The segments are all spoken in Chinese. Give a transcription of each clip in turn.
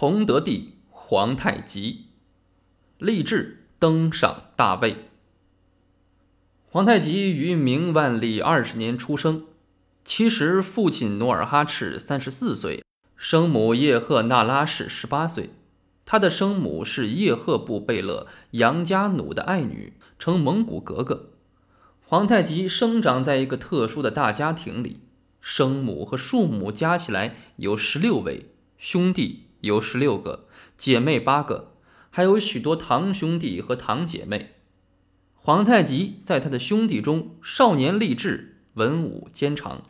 崇德帝皇太极，立志登上大位。皇太极于明万历二十年出生，其实父亲努尔哈赤三十四岁，生母叶赫那拉氏十八岁。他的生母是叶赫部贝勒杨家努的爱女，称蒙古格格。皇太极生长在一个特殊的大家庭里，生母和庶母加起来有十六位，兄弟有十六个，姐妹八个，还有许多堂兄弟和堂姐妹。皇太极在他的兄弟中少年立志，文武兼长。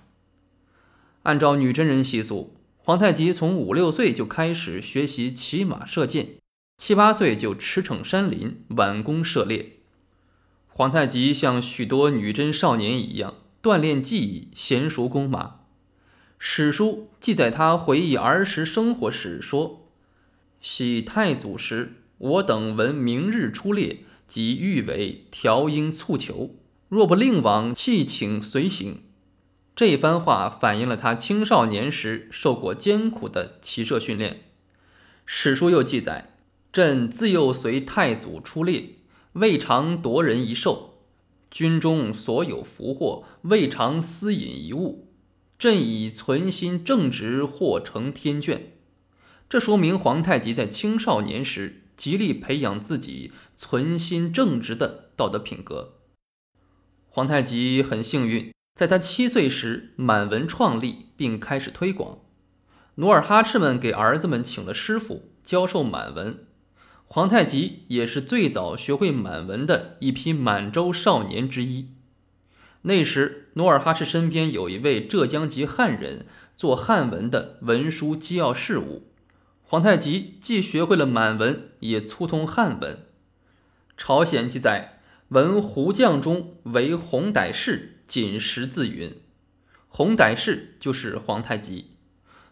按照女真人习俗，皇太极从五六岁就开始学习骑马射箭，七八岁就驰骋山林，挽弓射猎。皇太极像许多女真少年一样锻炼技艺，娴熟弓马。史书记载他回忆儿时生活时说：“喜太祖时，我等闻明日出猎。”即欲为调鹰促求，若不令往，弃请随行。这番话反映了他青少年时受过艰苦的骑射训练。史书又记载：“朕自幼随太祖出猎，未尝夺人一兽；军中所有俘获，未尝私饮一物。朕以存心正直，或成天眷。”这说明皇太极在青少年时。极力培养自己存心正直的道德品格。皇太极很幸运，在他七岁时，满文创立并开始推广。努尔哈赤们给儿子们请了师傅教授满文，皇太极也是最早学会满文的一批满洲少年之一。那时，努尔哈赤身边有一位浙江籍汉人做汉文的文书机要事务。皇太极既学会了满文，也粗通汉文。朝鲜记载，文胡将中为洪歹士，仅识字云。洪歹士就是皇太极，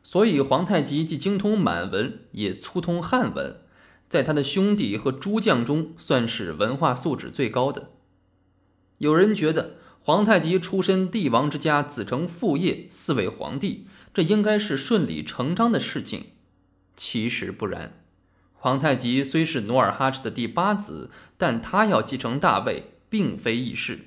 所以皇太极既精通满文，也粗通汉文，在他的兄弟和诸将中，算是文化素质最高的。有人觉得皇太极出身帝王之家，子承父业，四位皇帝，这应该是顺理成章的事情。其实不然，皇太极虽是努尔哈赤的第八子，但他要继承大位，并非易事。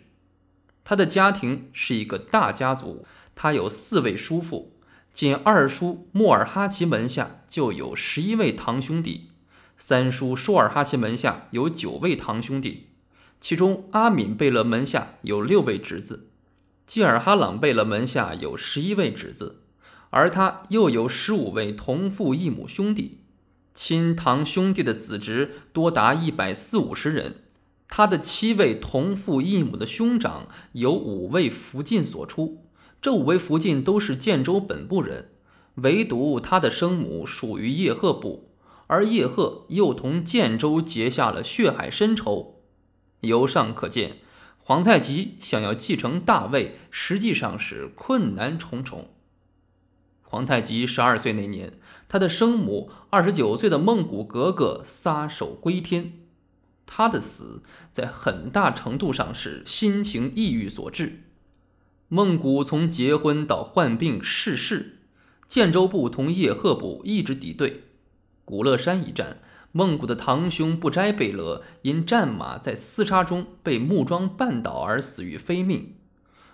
他的家庭是一个大家族，他有四位叔父，仅二叔穆尔哈齐门下就有十一位堂兄弟，三叔舒尔哈齐门下有九位堂兄弟，其中阿敏贝勒门下有六位侄子，济尔哈朗贝勒门下有十一位侄子。而他又有十五位同父异母兄弟，亲堂兄弟的子侄多达一百四五十人。他的七位同父异母的兄长有五位福晋所出，这五位福晋都是建州本部人，唯独他的生母属于叶赫部，而叶赫又同建州结下了血海深仇。由上可见，皇太极想要继承大位，实际上是困难重重。皇太极十二岁那年，他的生母二十九岁的孟古格格撒手归天。他的死在很大程度上是心情抑郁所致。孟古从结婚到患病逝世，建州部同叶赫部一直敌对。古勒山一战，孟古的堂兄不斋贝勒因战马在厮杀中被木桩绊倒而死于非命。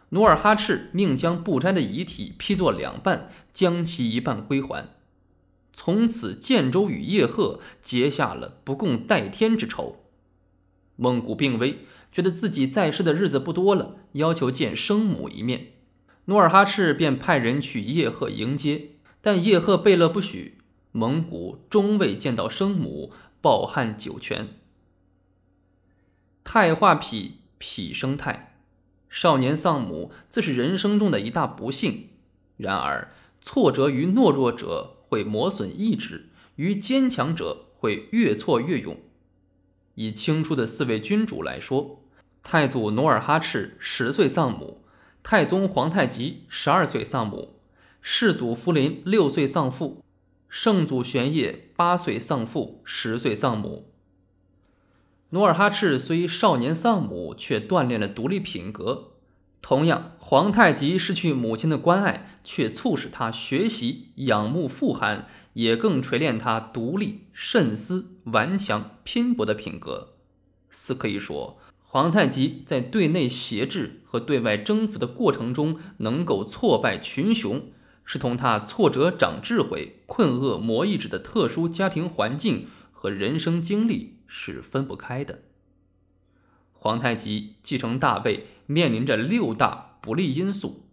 努尔哈赤命将不斋的遗体劈作两半，将其一半归还。从此，建州与叶赫结下了不共戴天之仇。孟古病危，觉得自己在世的日子不多了，要求见生母一面。努尔哈赤便派人去叶赫迎接，但叶赫贝勒不许。蒙古终未见到生母，抱憾九泉。太化脾，脾生太。少年丧母，自是人生中的一大不幸。然而，挫折于懦弱者会磨损意志，于坚强者会越挫越勇。以清初的四位君主来说，太祖努尔哈赤十岁丧母，太宗皇太极十二岁丧母，世祖福临六岁丧父，圣祖玄烨八岁丧父，十岁丧母。努尔哈赤虽少年丧母，却锻炼了独立品格。同样，皇太极失去母亲的关爱，却促使他学习仰慕父汗，也更锤炼他独立、慎思、顽强、拼搏的品格。四可以说，皇太极在对内挟制和对外征服的过程中，能够挫败群雄，是同他挫折长智慧、困厄磨意志的特殊家庭环境和人生经历是分不开的。皇太极继承大位，面临着六大不利因素：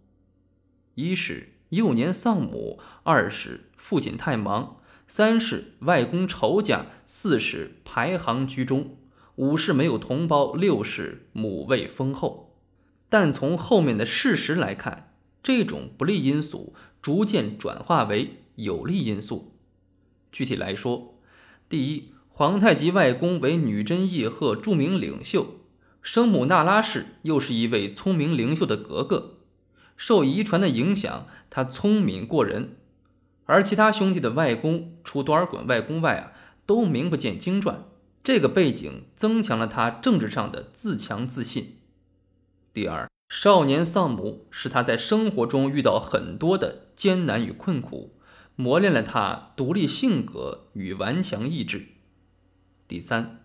一是幼年丧母，二是父亲太忙，三是外公仇家，四是排行居中。五是没有同胞，六是母位丰厚，但从后面的事实来看，这种不利因素逐渐转化为有利因素。具体来说，第一，皇太极外公为女真叶赫著名领袖，生母那拉氏又是一位聪明灵秀的格格，受遗传的影响，他聪明过人，而其他兄弟的外公，除多尔衮外公外啊，都名不见经传。这个背景增强了他政治上的自强自信。第二，少年丧母使他在生活中遇到很多的艰难与困苦，磨练了他独立性格与顽强意志。第三，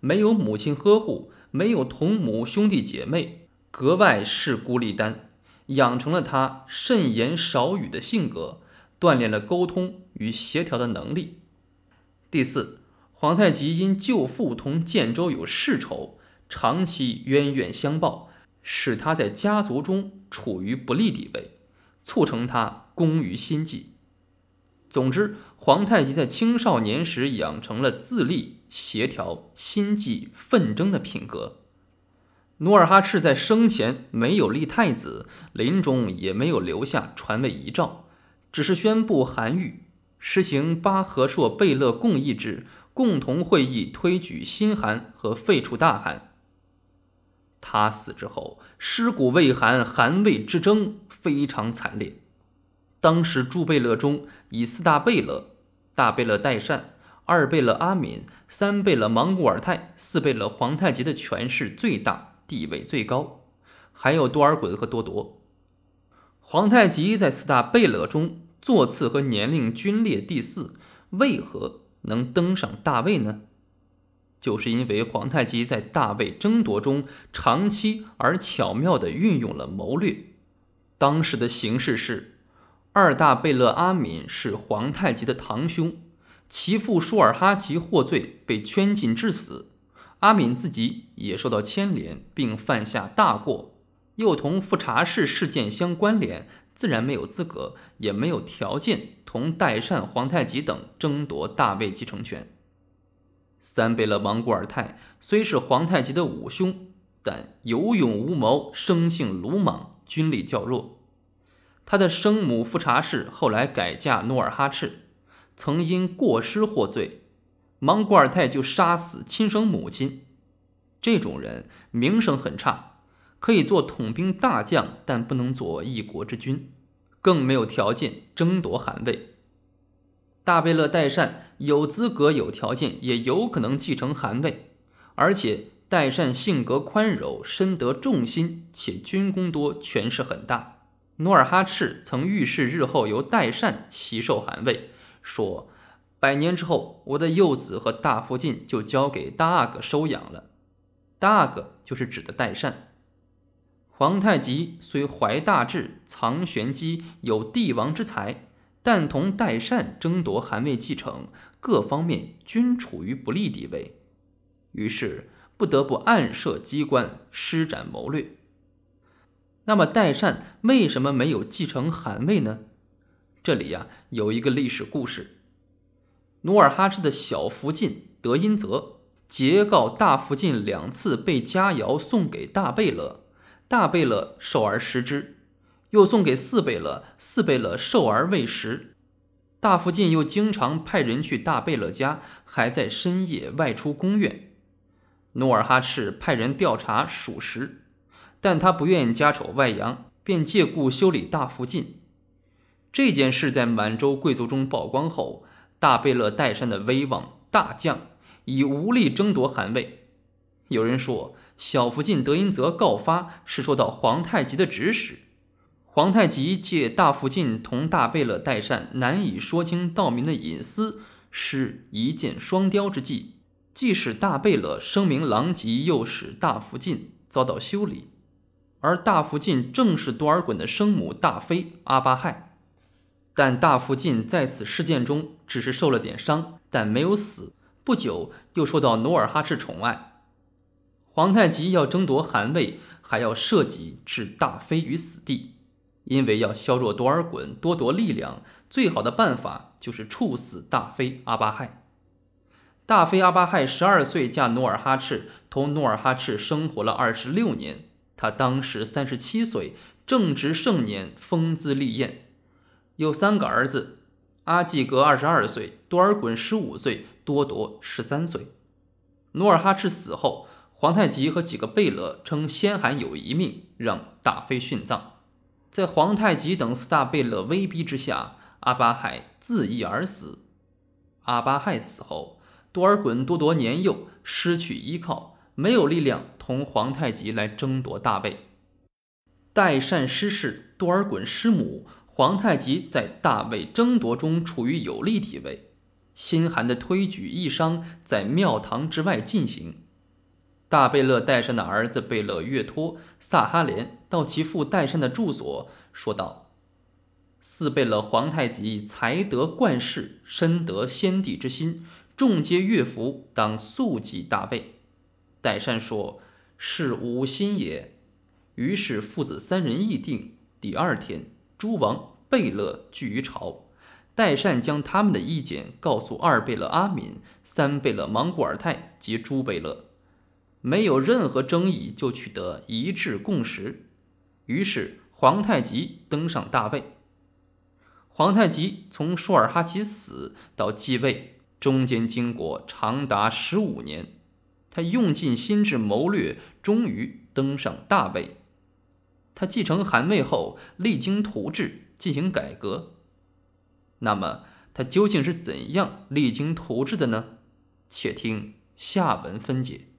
没有母亲呵护，没有同母兄弟姐妹，格外势孤力单，养成了他慎言少语的性格，锻炼了沟通与协调的能力。第四。皇太极因舅父同建州有世仇，长期冤冤相报，使他在家族中处于不利地位，促成他功于心计。总之，皇太极在青少年时养成了自立、协调、心计、奋争的品格。努尔哈赤在生前没有立太子，临终也没有留下传位遗诏，只是宣布韩愈实行巴和硕贝勒共议制。共同会议推举新韩和废除大韩。他死之后，尸骨未寒，韩魏之争非常惨烈。当时诸贝勒中，以四大贝勒——大贝勒代善、二贝勒阿敏、三贝勒莽古尔泰、四贝勒皇太极的权势最大，地位最高，还有多尔衮和多铎。皇太极在四大贝勒中座次和年龄均列第四，为何？能登上大位呢，就是因为皇太极在大位争夺中长期而巧妙地运用了谋略。当时的形势是，二大贝勒阿敏是皇太极的堂兄，其父舒尔哈齐获罪被圈禁致死，阿敏自己也受到牵连，并犯下大过，又同富察氏事件相关联。自然没有资格，也没有条件同代善、皇太极等争夺大位继承权。三贝勒莽古尔泰虽是皇太极的五兄，但有勇无谋，生性鲁莽，军力较弱。他的生母富察氏后来改嫁努尔哈赤，曾因过失获罪，莽古尔泰就杀死亲生母亲。这种人名声很差。可以做统兵大将，但不能做一国之君，更没有条件争夺汗位。大贝勒代善有资格、有条件，也有可能继承汗位，而且代善性格宽柔，深得众心，且军功多，权势很大。努尔哈赤曾预示日后由代善袭受汗位，说百年之后，我的幼子和大福晋就交给大阿哥收养了。大阿哥就是指的代善。皇太极虽怀大志、藏玄机、有帝王之才，但同代善争夺汗位继承，各方面均处于不利地位，于是不得不暗设机关，施展谋略。那么代善为什么没有继承汗位呢？这里呀有一个历史故事：努尔哈赤的小福晋德音泽截告大福晋两次被佳肴送给大贝勒。大贝勒受而食之，又送给四贝勒，四贝勒受而未食。大福晋又经常派人去大贝勒家，还在深夜外出宫院。努尔哈赤派人调查属实，但他不愿家丑外扬，便借故修理大福晋。这件事在满洲贵族中曝光后，大贝勒代善的威望大降，已无力争夺汗位。有人说。小福晋德音泽告发是受到皇太极的指使，皇太极借大福晋同大贝勒代善难以说清道明的隐私，是一箭双雕之计，既使大贝勒声名狼藉，又使大福晋遭到修理。而大福晋正是多尔衮的生母大妃阿巴亥，但大福晋在此事件中只是受了点伤，但没有死。不久又受到努尔哈赤宠爱。皇太极要争夺汗位，还要设计置大妃于死地。因为要削弱多尔衮多夺力量，最好的办法就是处死大妃阿巴亥。大妃阿巴亥十二岁嫁努尔哈赤，同努尔哈赤生活了二十六年。她当时三十七岁，正值盛年，风姿丽艳，有三个儿子：阿济格二十二岁，多尔衮十五岁，多铎十三岁。努尔哈赤死后，皇太极和几个贝勒称先汗有一命，让大妃殉葬。在皇太极等四大贝勒威逼之下，阿巴亥自缢而死。阿巴亥死后，多尔衮多铎年幼，失去依靠，没有力量同皇太极来争夺大位。代善失势，多尔衮失母，皇太极在大位争夺中处于有利地位。心寒的推举议商在庙堂之外进行。大贝勒代善的儿子贝勒岳托、萨哈连到其父代善的住所，说道：“四贝勒皇太极才德冠世，深得先帝之心，众皆悦服，当速即大贝。”代善说：“是吾心也。”于是父子三人议定。第二天，诸王贝勒聚于朝，代善将他们的意见告诉二贝勒阿敏、三贝勒莽古尔泰及诸贝勒。没有任何争议，就取得一致共识。于是皇太极登上大位。皇太极从舒尔哈齐死到继位，中间经过长达十五年。他用尽心智谋略，终于登上大位。他继承汗位后，励精图治，进行改革。那么，他究竟是怎样励精图治的呢？且听下文分解。